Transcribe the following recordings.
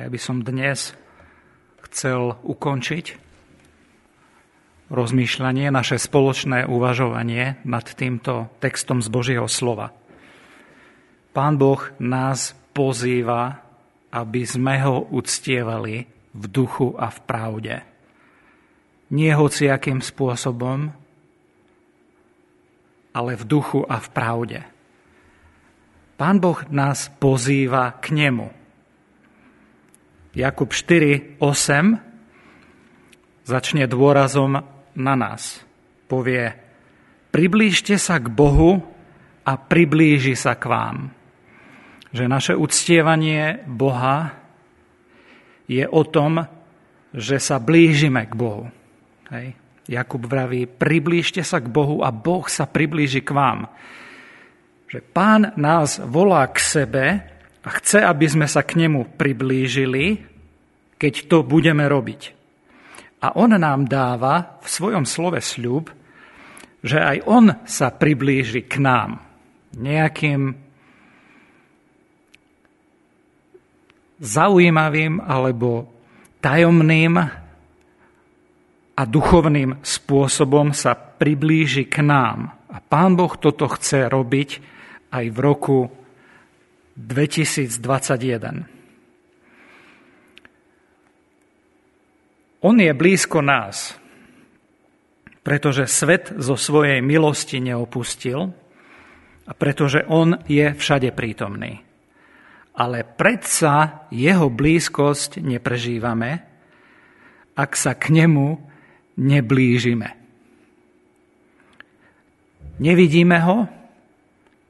Ja by som dnes chcel ukončiť rozmýšľanie, naše spoločné uvažovanie nad týmto textom z Božieho slova. Pán Boh nás pozýva, aby sme ho uctievali v duchu a v pravde. Nie hociakým spôsobom, ale v duchu a v pravde. Pán Boh nás pozýva k nemu. Jakub 4, 8 začne dôrazom na nás. Povie, priblížte sa k Bohu a priblíži sa k vám. Že naše uctievanie Boha je o tom, že sa blížime k Bohu. Hej. Jakub vraví, priblížte sa k Bohu a Boh sa priblíži k vám. Že pán nás volá k sebe a chce, aby sme sa k nemu priblížili, keď to budeme robiť. A on nám dáva v svojom slove sľub, že aj on sa priblíži k nám nejakým zaujímavým alebo tajomným a duchovným spôsobom sa priblíži k nám. A Pán Boh toto chce robiť aj v roku 2021. On je blízko nás, pretože svet zo svojej milosti neopustil a pretože On je všade prítomný. Ale predsa Jeho blízkosť neprežívame, ak sa k Nemu neblížime. Nevidíme ho,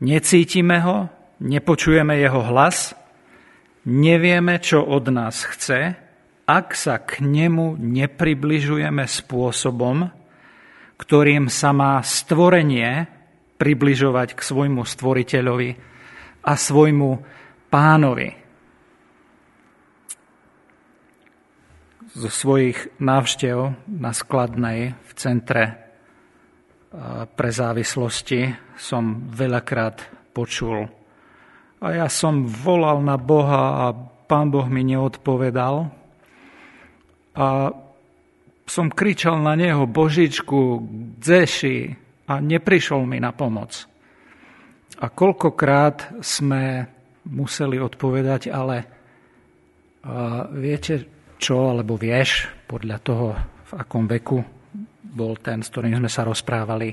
necítime ho, nepočujeme jeho hlas, nevieme, čo od nás chce, ak sa k nemu nepribližujeme spôsobom, ktorým sa má stvorenie približovať k svojmu stvoriteľovi a svojmu pánovi. zo svojich návštev na skladnej v centre pre závislosti som veľakrát počul. A ja som volal na Boha a pán Boh mi neodpovedal. A som kričal na neho Božičku, dzeši a neprišol mi na pomoc. A koľkokrát sme museli odpovedať, ale uh, viete, čo, alebo vieš, podľa toho, v akom veku bol ten, s ktorým sme sa rozprávali.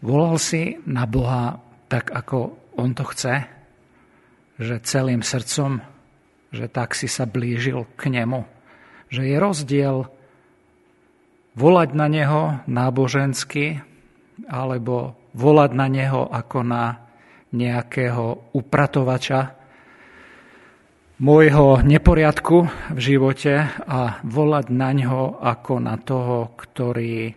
Volal si na Boha tak, ako on to chce, že celým srdcom, že tak si sa blížil k nemu. Že je rozdiel volať na neho nábožensky, alebo volať na neho ako na nejakého upratovača, môjho neporiadku v živote a volať na ňo ako na toho, ktorý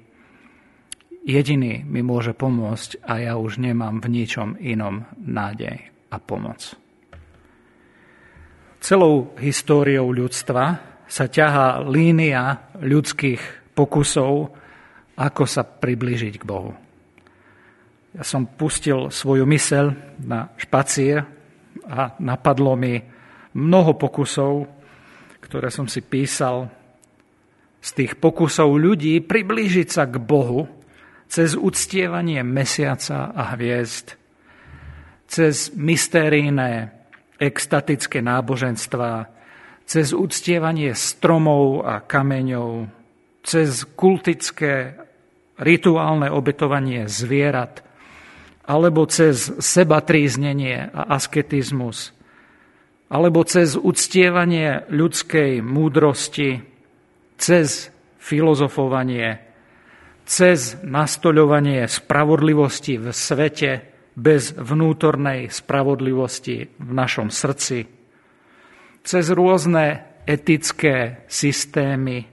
jediný mi môže pomôcť a ja už nemám v ničom inom nádej a pomoc. Celou históriou ľudstva sa ťahá línia ľudských pokusov, ako sa priblížiť k Bohu. Ja som pustil svoju mysel na špacír a napadlo mi, mnoho pokusov, ktoré som si písal, z tých pokusov ľudí priblížiť sa k Bohu cez uctievanie mesiaca a hviezd, cez mystérijné extatické náboženstva, cez uctievanie stromov a kameňov, cez kultické rituálne obetovanie zvierat, alebo cez sebatríznenie a asketizmus – alebo cez uctievanie ľudskej múdrosti, cez filozofovanie, cez nastoľovanie spravodlivosti v svete bez vnútornej spravodlivosti v našom srdci, cez rôzne etické systémy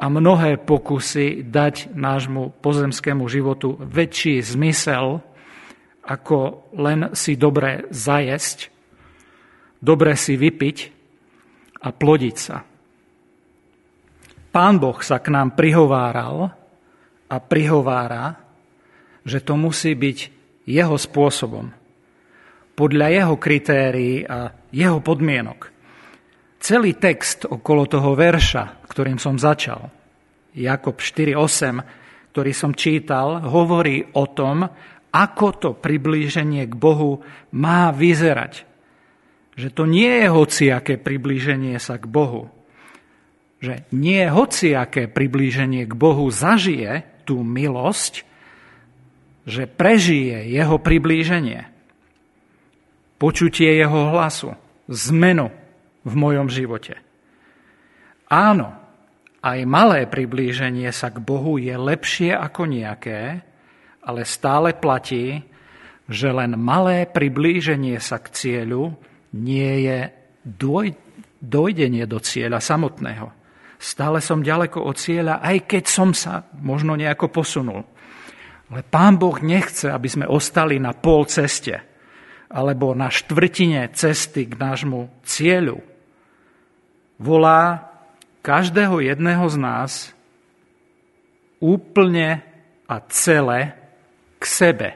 a mnohé pokusy dať nášmu pozemskému životu väčší zmysel, ako len si dobre zajesť dobre si vypiť a plodiť sa. Pán Boh sa k nám prihováral a prihovára, že to musí byť jeho spôsobom, podľa jeho kritérií a jeho podmienok. Celý text okolo toho verša, ktorým som začal, Jakob 4.8, ktorý som čítal, hovorí o tom, ako to priblíženie k Bohu má vyzerať. Že to nie je hociaké priblíženie sa k Bohu. Že nie hociaké priblíženie k Bohu zažije tú milosť, že prežije jeho priblíženie. Počutie jeho hlasu, zmenu v mojom živote. Áno, aj malé priblíženie sa k Bohu je lepšie ako nejaké, ale stále platí, že len malé priblíženie sa k cieľu nie je doj, dojdenie do cieľa samotného. Stále som ďaleko od cieľa, aj keď som sa možno nejako posunul. Ale Pán Boh nechce, aby sme ostali na pol ceste alebo na štvrtine cesty k nášmu cieľu, volá každého jedného z nás úplne a celé k sebe.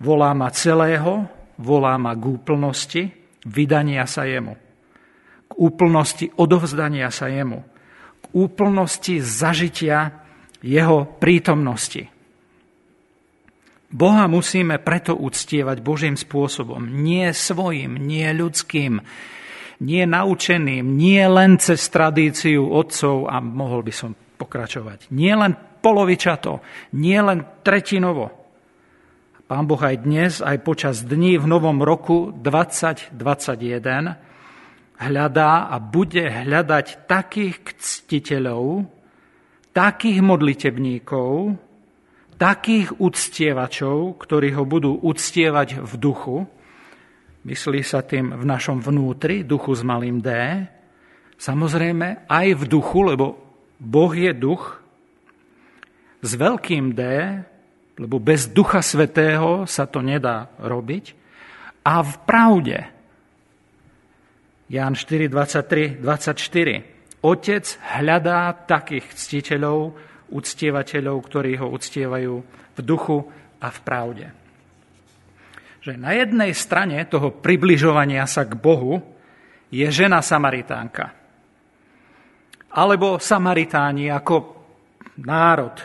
Volá ma celého, volá ma k úplnosti vydania sa jemu. K úplnosti odovzdania sa jemu. K úplnosti zažitia jeho prítomnosti. Boha musíme preto uctievať Božím spôsobom, nie svojim, nie ľudským, nie naučeným, nie len cez tradíciu otcov a mohol by som pokračovať. Nie len polovičato, nie len tretinovo. Pán Boh aj dnes, aj počas dní v novom roku 2021 hľadá a bude hľadať takých ctiteľov, takých modlitebníkov, takých uctievačov, ktorí ho budú uctievať v duchu, Myslí sa tým v našom vnútri, duchu s malým D. Samozrejme aj v duchu, lebo Boh je duch s veľkým D, lebo bez ducha svetého sa to nedá robiť. A v pravde. Ján 4, 23, 24. Otec hľadá takých ctiteľov, uctievateľov, ktorí ho uctievajú v duchu a v pravde že na jednej strane toho približovania sa k Bohu je žena Samaritánka. Alebo Samaritáni ako národ,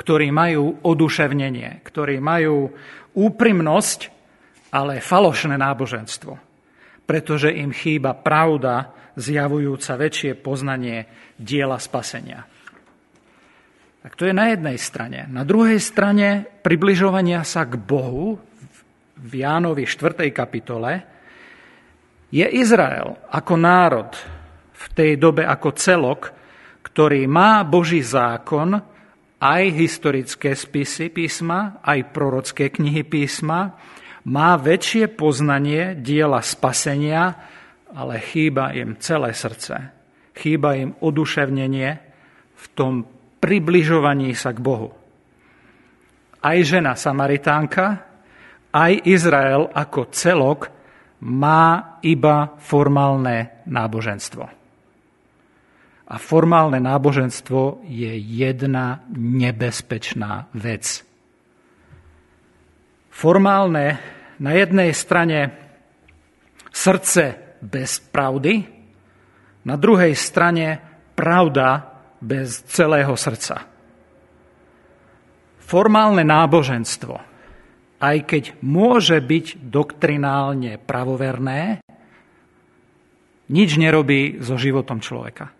ktorí majú oduševnenie, ktorí majú úprimnosť, ale falošné náboženstvo. Pretože im chýba pravda, zjavujúca väčšie poznanie diela spasenia. Tak to je na jednej strane. Na druhej strane približovania sa k Bohu v Jánovi 4. kapitole, je Izrael ako národ v tej dobe ako celok, ktorý má Boží zákon, aj historické spisy písma, aj prorocké knihy písma, má väčšie poznanie diela spasenia, ale chýba im celé srdce. Chýba im oduševnenie v tom približovaní sa k Bohu. Aj žena Samaritánka aj Izrael ako celok má iba formálne náboženstvo. A formálne náboženstvo je jedna nebezpečná vec. Formálne na jednej strane srdce bez pravdy, na druhej strane pravda bez celého srdca. Formálne náboženstvo aj keď môže byť doktrinálne pravoverné, nič nerobí so životom človeka.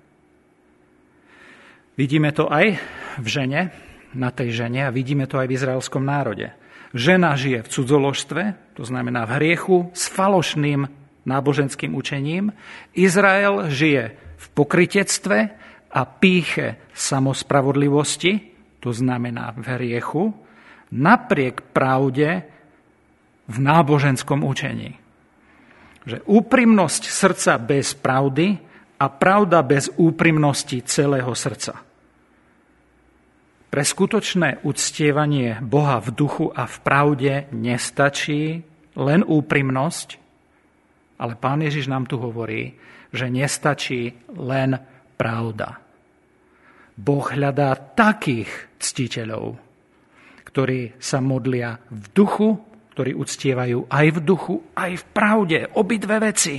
Vidíme to aj v žene, na tej žene a vidíme to aj v izraelskom národe. Žena žije v cudzoložstve, to znamená v hriechu, s falošným náboženským učením. Izrael žije v pokritectve a píche samospravodlivosti, to znamená v hriechu, napriek pravde v náboženskom učení. Že úprimnosť srdca bez pravdy a pravda bez úprimnosti celého srdca. Pre skutočné uctievanie Boha v duchu a v pravde nestačí len úprimnosť, ale pán Ježiš nám tu hovorí, že nestačí len pravda. Boh hľadá takých ctiteľov, ktorí sa modlia v duchu, ktorí uctievajú aj v duchu, aj v pravde. Obidve veci.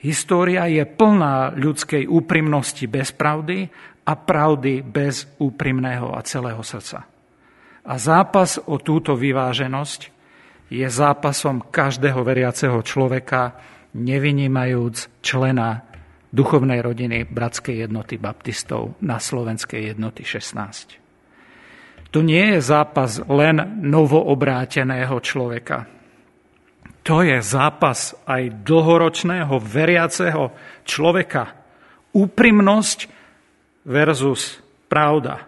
História je plná ľudskej úprimnosti bez pravdy a pravdy bez úprimného a celého srdca. A zápas o túto vyváženosť je zápasom každého veriaceho človeka, nevynímajúc člena duchovnej rodiny Bratskej jednoty baptistov na Slovenskej jednoty 16. To nie je zápas len novoobráteného človeka, to je zápas aj dlhoročného veriaceho človeka. Úprimnosť versus pravda.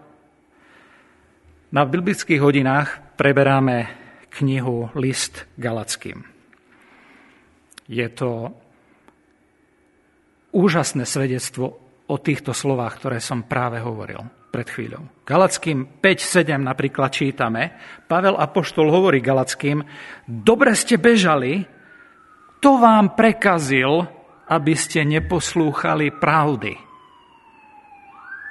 Na biblických hodinách preberáme knihu List Galackým. Je to úžasné svedectvo o týchto slovách, ktoré som práve hovoril pred chvíľou. Galackým 5.7 napríklad čítame, Pavel Apoštol hovorí Galackým, dobre ste bežali, to vám prekazil, aby ste neposlúchali pravdy.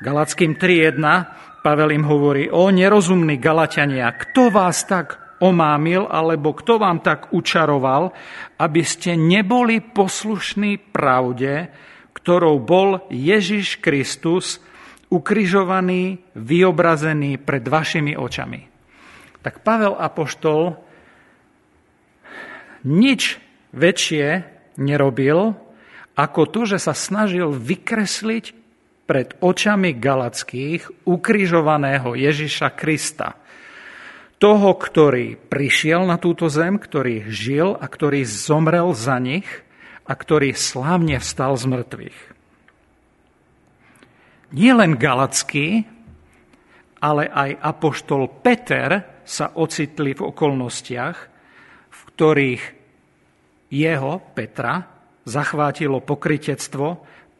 Galackým 3.1 Pavel im hovorí, o nerozumní Galatiania, kto vás tak omámil, alebo kto vám tak učaroval, aby ste neboli poslušní pravde, ktorou bol Ježiš Kristus, ukrižovaný, vyobrazený pred vašimi očami. Tak Pavel Apoštol nič väčšie nerobil, ako to, že sa snažil vykresliť pred očami galackých ukrižovaného Ježiša Krista. Toho, ktorý prišiel na túto zem, ktorý žil a ktorý zomrel za nich a ktorý slávne vstal z mŕtvych nielen Galacký, ale aj apoštol Peter sa ocitli v okolnostiach, v ktorých jeho, Petra, zachvátilo pokritectvo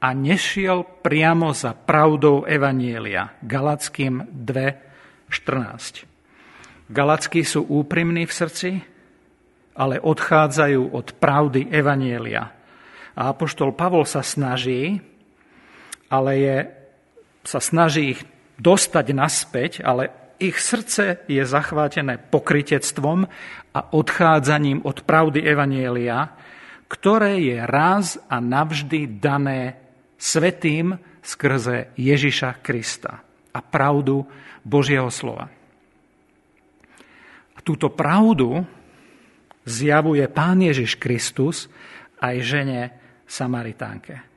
a nešiel priamo za pravdou Evanielia. Galackým 2.14. Galackí sú úprimní v srdci, ale odchádzajú od pravdy Evanielia. A apoštol Pavol sa snaží, ale je sa snaží ich dostať naspäť, ale ich srdce je zachvátené pokritectvom a odchádzaním od pravdy Evanielia, ktoré je raz a navždy dané svetým skrze Ježiša Krista a pravdu Božieho slova. Túto pravdu zjavuje Pán Ježiš Kristus aj žene Samaritánke.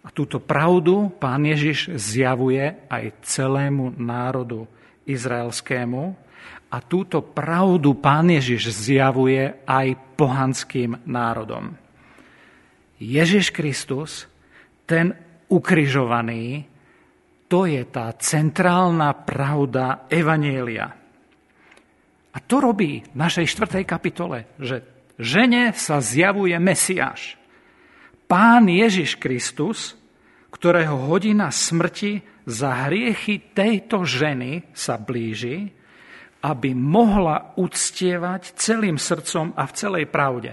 A túto pravdu pán Ježiš zjavuje aj celému národu izraelskému a túto pravdu pán Ježiš zjavuje aj pohanským národom. Ježiš Kristus, ten ukrižovaný, to je tá centrálna pravda Evanielia. A to robí v našej štvrtej kapitole, že žene sa zjavuje Mesiáš. Pán Ježiš Kristus, ktorého hodina smrti za hriechy tejto ženy sa blíži, aby mohla uctievať celým srdcom a v celej pravde.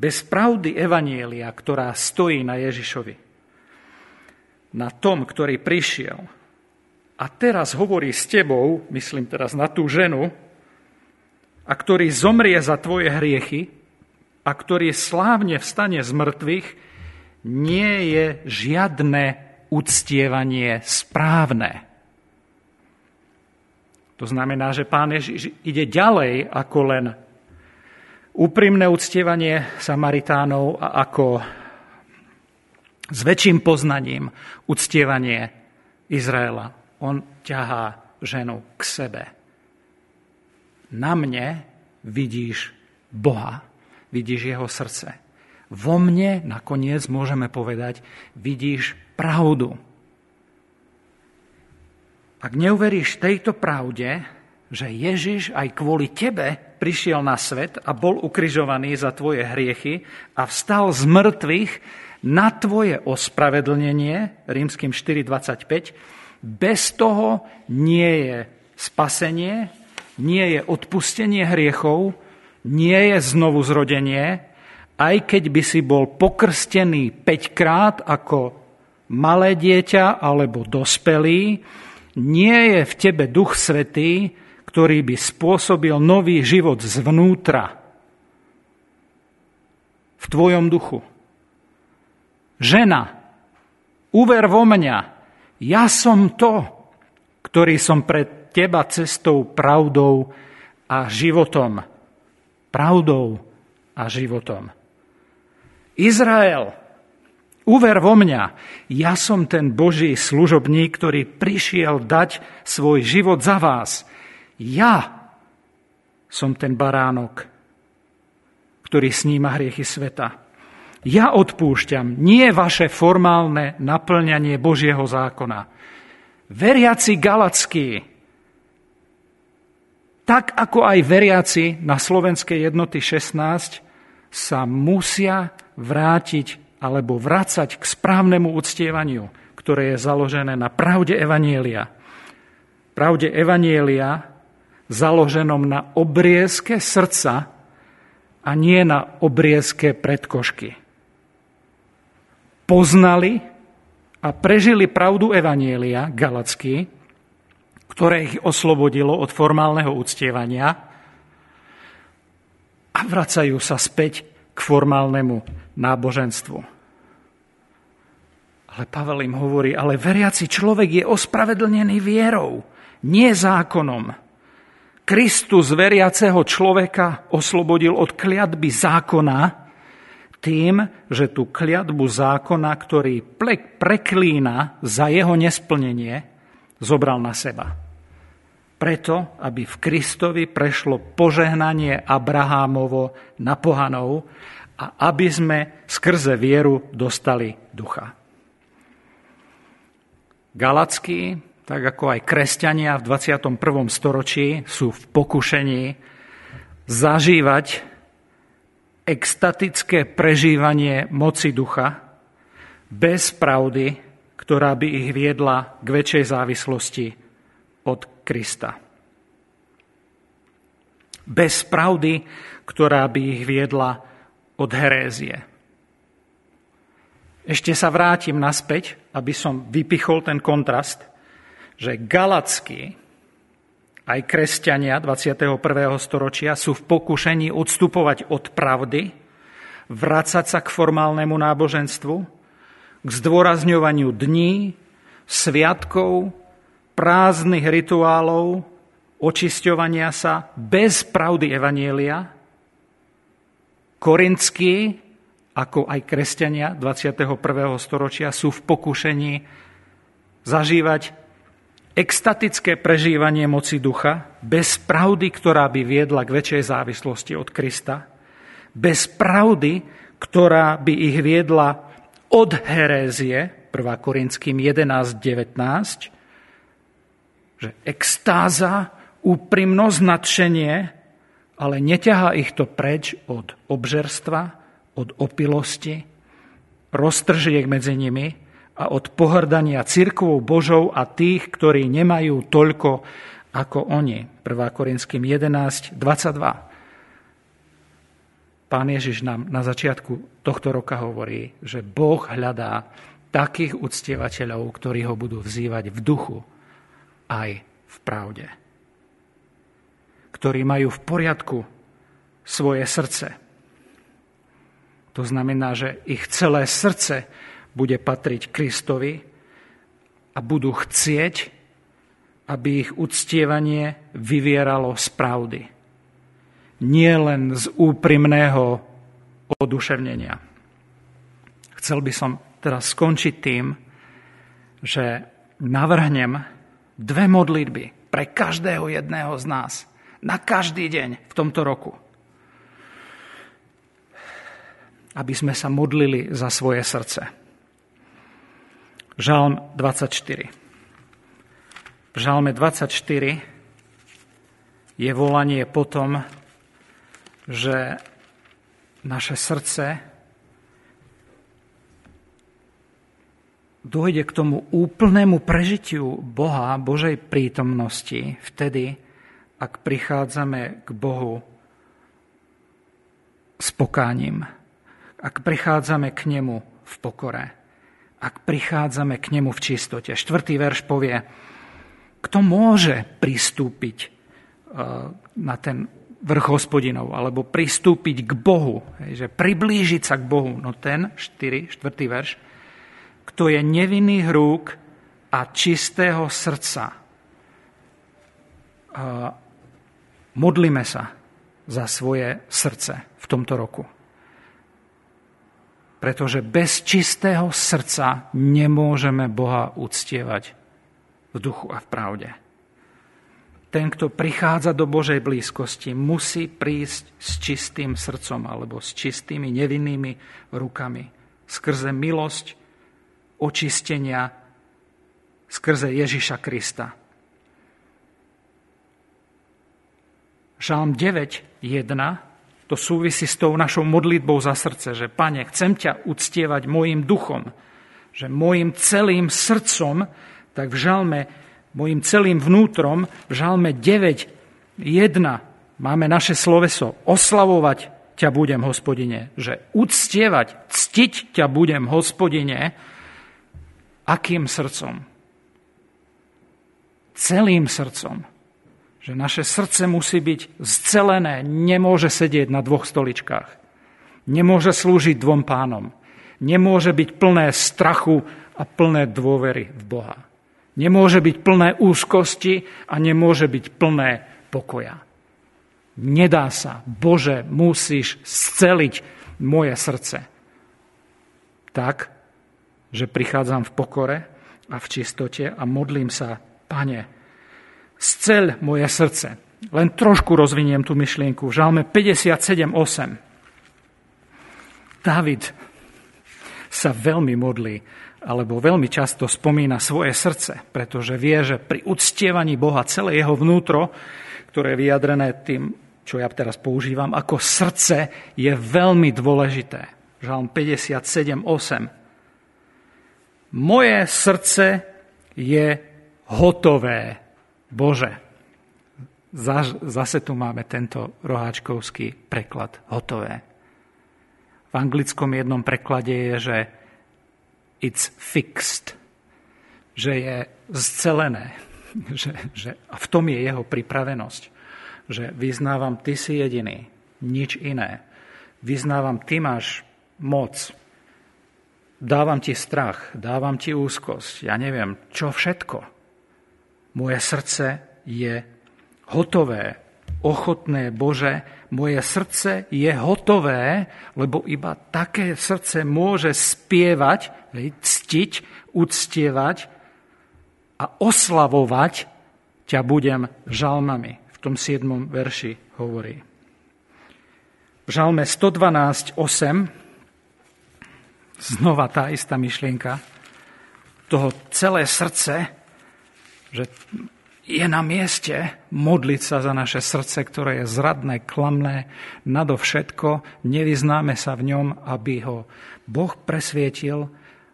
Bez pravdy Evanielia, ktorá stojí na Ježišovi, na tom, ktorý prišiel a teraz hovorí s tebou, myslím teraz na tú ženu, a ktorý zomrie za tvoje hriechy, a ktorý slávne vstane z mŕtvych, nie je žiadne uctievanie správne. To znamená, že pán Ježiš ide ďalej ako len úprimné uctievanie Samaritánov a ako s väčším poznaním uctievanie Izraela. On ťahá ženu k sebe. Na mne vidíš Boha vidíš jeho srdce. Vo mne nakoniec môžeme povedať, vidíš pravdu. Ak neuveríš tejto pravde, že Ježiš aj kvôli tebe prišiel na svet a bol ukrižovaný za tvoje hriechy a vstal z mŕtvych na tvoje ospravedlnenie, rímským 4.25, bez toho nie je spasenie, nie je odpustenie hriechov, nie je znovu zrodenie, aj keď by si bol pokrstený 5 krát ako malé dieťa alebo dospelý, nie je v tebe duch svetý, ktorý by spôsobil nový život zvnútra. v tvojom duchu. Žena, uver vo mňa, ja som to, ktorý som pred teba cestou, pravdou a životom. Pravdou a životom. Izrael, uver vo mňa, ja som ten Boží služobník, ktorý prišiel dať svoj život za vás. Ja som ten baránok, ktorý sníma hriechy sveta. Ja odpúšťam, nie vaše formálne naplňanie Božieho zákona. Veriaci galackí, tak ako aj veriaci na slovenskej jednoty 16, sa musia vrátiť alebo vrácať k správnemu uctievaniu, ktoré je založené na pravde Evanielia. Pravde Evanielia založenom na obriezke srdca a nie na obriezke predkošky poznali a prežili pravdu Evanielia Galacky, ktoré ich oslobodilo od formálneho uctievania a vracajú sa späť k formálnemu náboženstvu. Ale Pavel im hovorí, ale veriaci človek je ospravedlnený vierou, nie zákonom. Kristus veriaceho človeka oslobodil od kliatby zákona, tým, že tú kliatbu zákona, ktorý preklína za jeho nesplnenie, zobral na seba. Preto, aby v Kristovi prešlo požehnanie Abrahámovo na pohanov a aby sme skrze vieru dostali ducha. Galackí, tak ako aj kresťania v 21. storočí, sú v pokušení zažívať extatické prežívanie moci ducha bez pravdy, ktorá by ich viedla k väčšej závislosti od Krista. Bez pravdy, ktorá by ich viedla od herézie. Ešte sa vrátim naspäť, aby som vypichol ten kontrast, že galacký aj kresťania 21. storočia sú v pokušení odstupovať od pravdy, vrácať sa k formálnemu náboženstvu, k zdôrazňovaniu dní, sviatkov, prázdnych rituálov, očisťovania sa bez pravdy Evanielia. Korinskí, ako aj kresťania 21. storočia, sú v pokušení zažívať extatické prežívanie moci ducha, bez pravdy, ktorá by viedla k väčšej závislosti od Krista, bez pravdy, ktorá by ich viedla od herézie, 1. Korinským 11.19, že extáza, úprimnosť, nadšenie, ale neťahá ich to preč od obžerstva, od opilosti, roztržiek medzi nimi, a od pohrdania cirkvou Božou a tých, ktorí nemajú toľko ako oni. 1. Korinským 11, 22. Pán Ježiš nám na začiatku tohto roka hovorí, že Boh hľadá takých uctievateľov, ktorí ho budú vzývať v duchu aj v pravde. Ktorí majú v poriadku svoje srdce. To znamená, že ich celé srdce bude patriť Kristovi a budú chcieť, aby ich uctievanie vyvieralo z pravdy. Nie len z úprimného oduševnenia. Chcel by som teraz skončiť tým, že navrhnem dve modlitby pre každého jedného z nás na každý deň v tomto roku. Aby sme sa modlili za svoje srdce. Žalm 24. V Žalme 24 je volanie potom, že naše srdce dojde k tomu úplnému prežitiu Boha, Božej prítomnosti vtedy, ak prichádzame k Bohu s pokáním, ak prichádzame k Nemu v pokore ak prichádzame k nemu v čistote. Štvrtý verš povie, kto môže pristúpiť e, na ten vrch hospodinov, alebo pristúpiť k Bohu, že priblížiť sa k Bohu. No ten, 4, 4. verš, kto je nevinných rúk a čistého srdca. A modlíme sa za svoje srdce v tomto roku. Pretože bez čistého srdca nemôžeme Boha uctievať v duchu a v pravde ten, kto prichádza do Božej blízkosti, musí prísť s čistým srdcom alebo s čistými nevinnými rukami. Skrze milosť, očistenia, skrze Ježiša Krista. Žalm 9.1 to súvisí s tou našou modlitbou za srdce, že Pane, chcem ťa uctievať mojim duchom, že mojim celým srdcom, tak v žalme mojim celým vnútrom v žalme 9.1 máme naše sloveso oslavovať ťa budem, hospodine, že uctievať, ctiť ťa budem, hospodine, akým srdcom? Celým srdcom. Že naše srdce musí byť zcelené, nemôže sedieť na dvoch stoličkách. Nemôže slúžiť dvom pánom. Nemôže byť plné strachu a plné dôvery v Boha. Nemôže byť plné úzkosti a nemôže byť plné pokoja. Nedá sa. Bože, musíš sceliť moje srdce. Tak, že prichádzam v pokore a v čistote a modlím sa, Pane, scel moje srdce. Len trošku rozviniem tú myšlienku. V žalme 57.8. David sa veľmi modlí alebo veľmi často spomína svoje srdce, pretože vie, že pri uctievaní Boha celé jeho vnútro, ktoré je vyjadrené tým, čo ja teraz používam, ako srdce, je veľmi dôležité. Žalm 57, 8. Moje srdce je hotové, Bože. Zase tu máme tento roháčkovský preklad, hotové. V anglickom jednom preklade je, že it's fixed, že je zcelené, že, že, a v tom je jeho pripravenosť, že vyznávam, ty si jediný, nič iné. Vyznávam, ty máš moc, dávam ti strach, dávam ti úzkosť, ja neviem, čo všetko. Moje srdce je hotové, ochotné, Bože, moje srdce je hotové, lebo iba také srdce môže spievať, ctiť, uctievať a oslavovať ťa budem žalmami. V tom 7. verši hovorí. V žalme 112.8 znova tá istá myšlienka toho celé srdce, že je na mieste modliť sa za naše srdce, ktoré je zradné, klamné, nadovšetko, nevyznáme sa v ňom, aby ho Boh presvietil,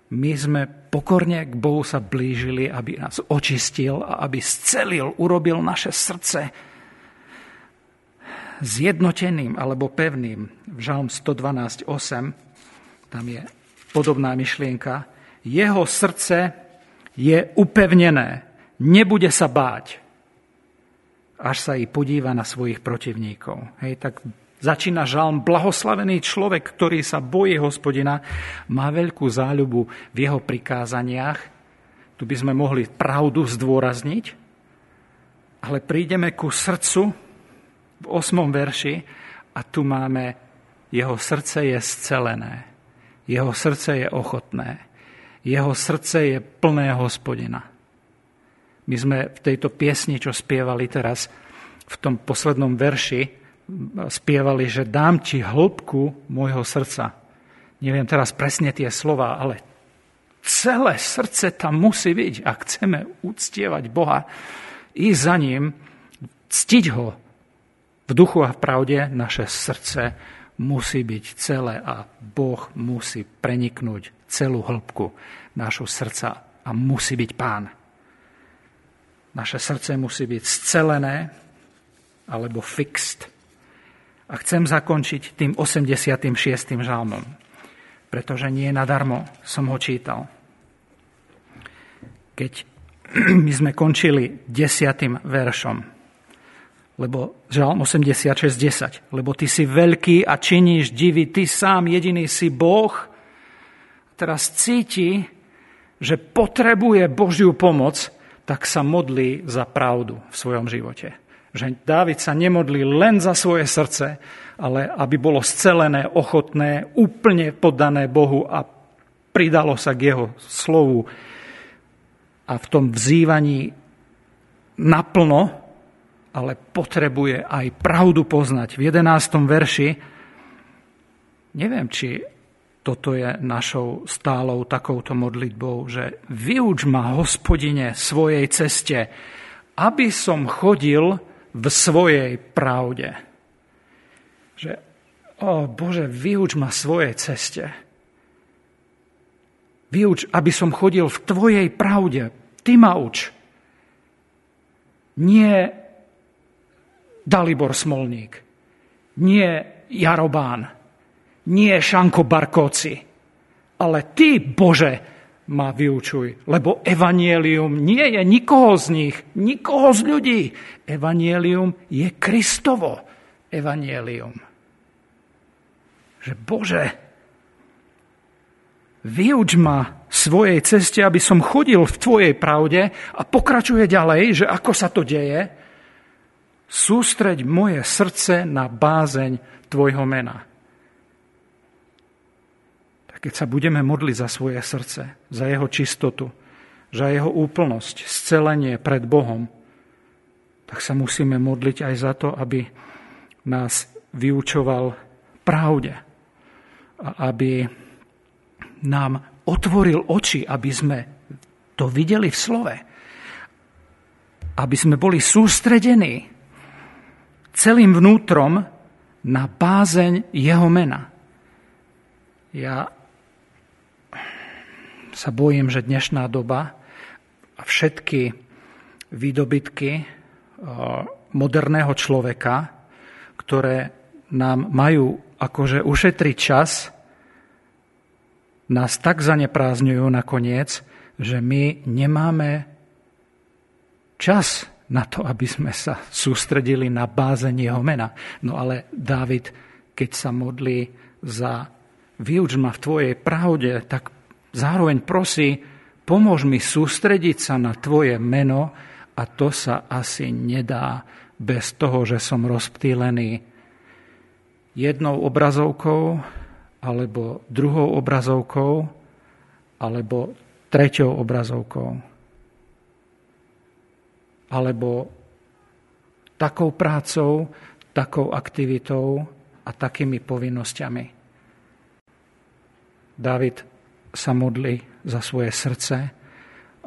my sme pokorne k Bohu sa blížili, aby nás očistil a aby scelil, urobil naše srdce zjednoteným alebo pevným. V Žalm 112.8 tam je podobná myšlienka. Jeho srdce je upevnené, nebude sa báť, až sa i podíva na svojich protivníkov. Hej, tak začína žalm, blahoslavený človek, ktorý sa bojí hospodina, má veľkú záľubu v jeho prikázaniach. Tu by sme mohli pravdu zdôrazniť, ale prídeme ku srdcu v 8. verši a tu máme, jeho srdce je scelené, jeho srdce je ochotné, jeho srdce je plné hospodina. My sme v tejto piesni, čo spievali teraz, v tom poslednom verši, spievali, že dám ti hĺbku môjho srdca. Neviem teraz presne tie slova, ale celé srdce tam musí byť. Ak chceme uctievať Boha, ísť za ním, ctiť ho v duchu a v pravde, naše srdce musí byť celé a Boh musí preniknúť celú hĺbku nášho srdca a musí byť pán. Naše srdce musí byť scelené alebo fixed. A chcem zakončiť tým 86. žalmom, pretože nie nadarmo som ho čítal. Keď my sme končili desiatým veršom, lebo Žalm 86.10, lebo ty si veľký a činíš divy, ty sám jediný si Boh. Teraz cíti, že potrebuje Božiu pomoc, tak sa modlí za pravdu v svojom živote. Že Dávid sa nemodlí len za svoje srdce, ale aby bolo scelené, ochotné, úplne poddané Bohu a pridalo sa k jeho slovu a v tom vzývaní naplno ale potrebuje aj pravdu poznať. V 11. verši, neviem, či toto je našou stálou takouto modlitbou, že vyuč ma, hospodine, svojej ceste, aby som chodil v svojej pravde. Že, o Bože, vyuč ma svojej ceste. Vyuč, aby som chodil v Tvojej pravde. Ty ma uč. Nie Dalibor Smolník, nie Jarobán, nie Šanko Barkóci, ale ty, Bože, ma vyučuj, lebo evanielium nie je nikoho z nich, nikoho z ľudí. Evanielium je Kristovo evanielium. Že Bože, vyuč ma svojej ceste, aby som chodil v Tvojej pravde a pokračuje ďalej, že ako sa to deje, Sústreď moje srdce na bázeň Tvojho mena. Keď sa budeme modliť za svoje srdce, za jeho čistotu, za jeho úplnosť, scelenie pred Bohom, tak sa musíme modliť aj za to, aby nás vyučoval pravde a aby nám otvoril oči, aby sme to videli v slove. Aby sme boli sústredení celým vnútrom na bázeň jeho mena. Ja sa bojím, že dnešná doba a všetky výdobytky eh, moderného človeka, ktoré nám majú akože ušetriť čas, nás tak zaneprázdňujú nakoniec, že my nemáme čas na to, aby sme sa sústredili na bázeň jeho mena. No ale Dávid, keď sa modlí za vyuč ma v tvojej pravde, tak zároveň prosí, pomôž mi sústrediť sa na tvoje meno a to sa asi nedá bez toho, že som rozptýlený jednou obrazovkou alebo druhou obrazovkou alebo treťou obrazovkou alebo takou prácou, takou aktivitou a takými povinnosťami. David sa modlí za svoje srdce,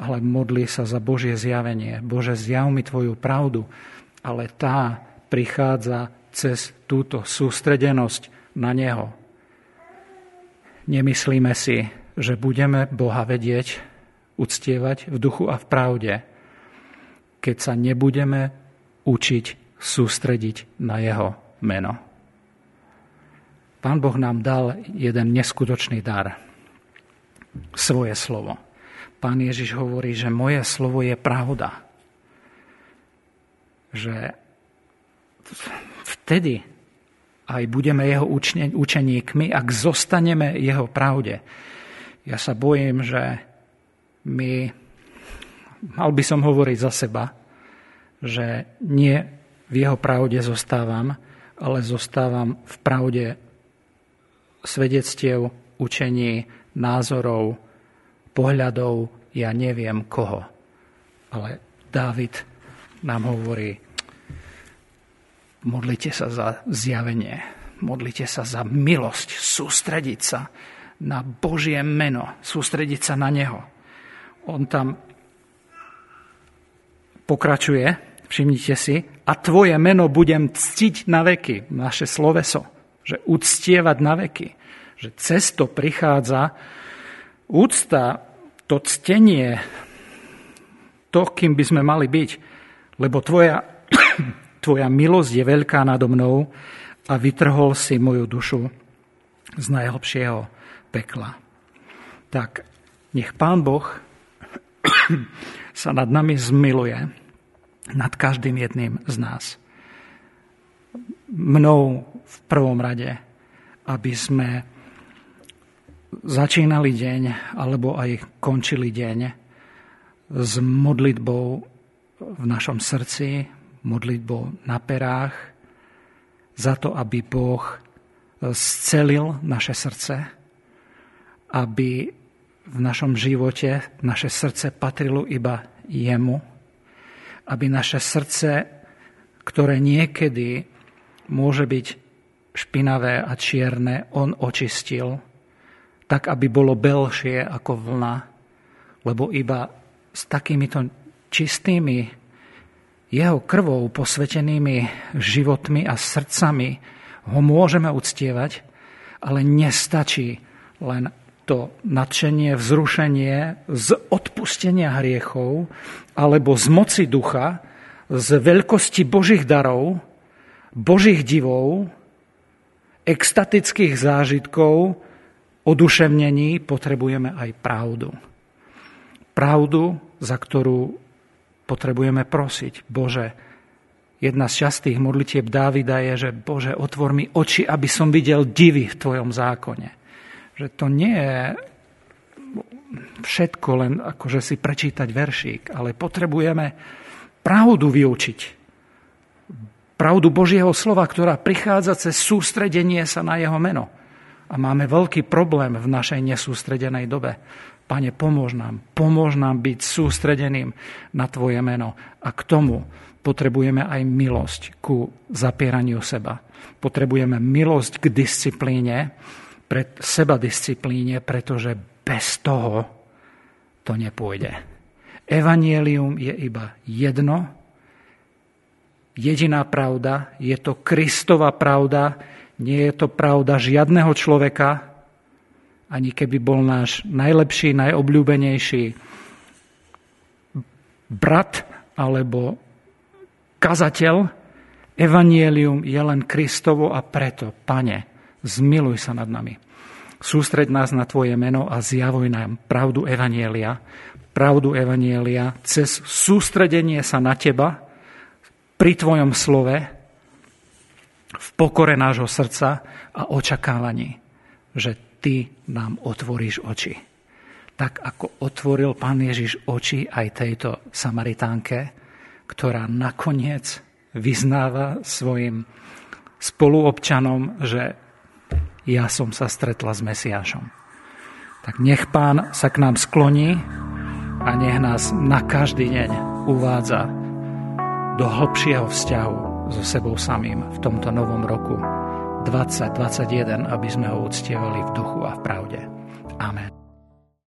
ale modlí sa za Božie zjavenie. Bože, zjav mi Tvoju pravdu, ale tá prichádza cez túto sústredenosť na Neho. Nemyslíme si, že budeme Boha vedieť, uctievať v duchu a v pravde, keď sa nebudeme učiť sústrediť na jeho meno. Pán Boh nám dal jeden neskutočný dar. Svoje slovo. Pán Ježiš hovorí, že moje slovo je pravda. Že vtedy aj budeme jeho učeníkmi, ak zostaneme jeho pravde. Ja sa bojím, že my mal by som hovoriť za seba, že nie v jeho pravde zostávam, ale zostávam v pravde svedectiev, učení, názorov, pohľadov, ja neviem koho. Ale Dávid nám hovorí, modlite sa za zjavenie, modlite sa za milosť, sústrediť sa na Božie meno, sústrediť sa na Neho. On tam pokračuje, všimnite si, a tvoje meno budem ctiť na veky, naše sloveso, že uctievať na veky, že cesto prichádza úcta, to ctenie, to, kým by sme mali byť, lebo tvoja, tvoja milosť je veľká nado mnou a vytrhol si moju dušu z najhlbšieho pekla. Tak nech Pán Boh sa nad nami zmiluje, nad každým jedným z nás. mnou v prvom rade, aby sme začínali deň alebo aj končili deň s modlitbou v našom srdci, modlitbou na perách, za to, aby Boh scelil naše srdce, aby v našom živote naše srdce patrilo iba jemu, aby naše srdce, ktoré niekedy môže byť špinavé a čierne, on očistil, tak aby bolo belšie ako vlna, lebo iba s takýmito čistými jeho krvou posvetenými životmi a srdcami ho môžeme uctievať, ale nestačí len to nadšenie, vzrušenie z odpustenia hriechov alebo z moci ducha, z veľkosti Božích darov, Božích divov, extatických zážitkov, oduševnení potrebujeme aj pravdu. Pravdu, za ktorú potrebujeme prosiť. Bože, jedna z častých modlitieb Dávida je, že Bože, otvor mi oči, aby som videl divy v Tvojom zákone že to nie je všetko len akože si prečítať veršík, ale potrebujeme pravdu vyučiť. Pravdu Božieho slova, ktorá prichádza cez sústredenie sa na jeho meno. A máme veľký problém v našej nesústredenej dobe. Pane, pomôž nám, pomôž nám byť sústredeným na Tvoje meno. A k tomu potrebujeme aj milosť ku zapieraniu seba. Potrebujeme milosť k disciplíne, pre seba disciplíne, pretože bez toho to nepôjde. Evangelium je iba jedno, jediná pravda, je to Kristova pravda, nie je to pravda žiadneho človeka, ani keby bol náš najlepší, najobľúbenejší brat alebo kazateľ, Evangelium je len Kristovo a preto, pane, zmiluj sa nad nami. Sústreď nás na Tvoje meno a zjavuj nám pravdu Evanielia, pravdu Evanielia cez sústredenie sa na Teba pri Tvojom slove, v pokore nášho srdca a očakávaní, že Ty nám otvoríš oči. Tak ako otvoril Pán Ježiš oči aj tejto Samaritánke, ktorá nakoniec vyznáva svojim spoluobčanom, že ja som sa stretla s Mesiášom. Tak nech pán sa k nám skloní a nech nás na každý deň uvádza do hlbšieho vzťahu so sebou samým v tomto novom roku 2021, aby sme ho uctievali v duchu a v pravde. Amen.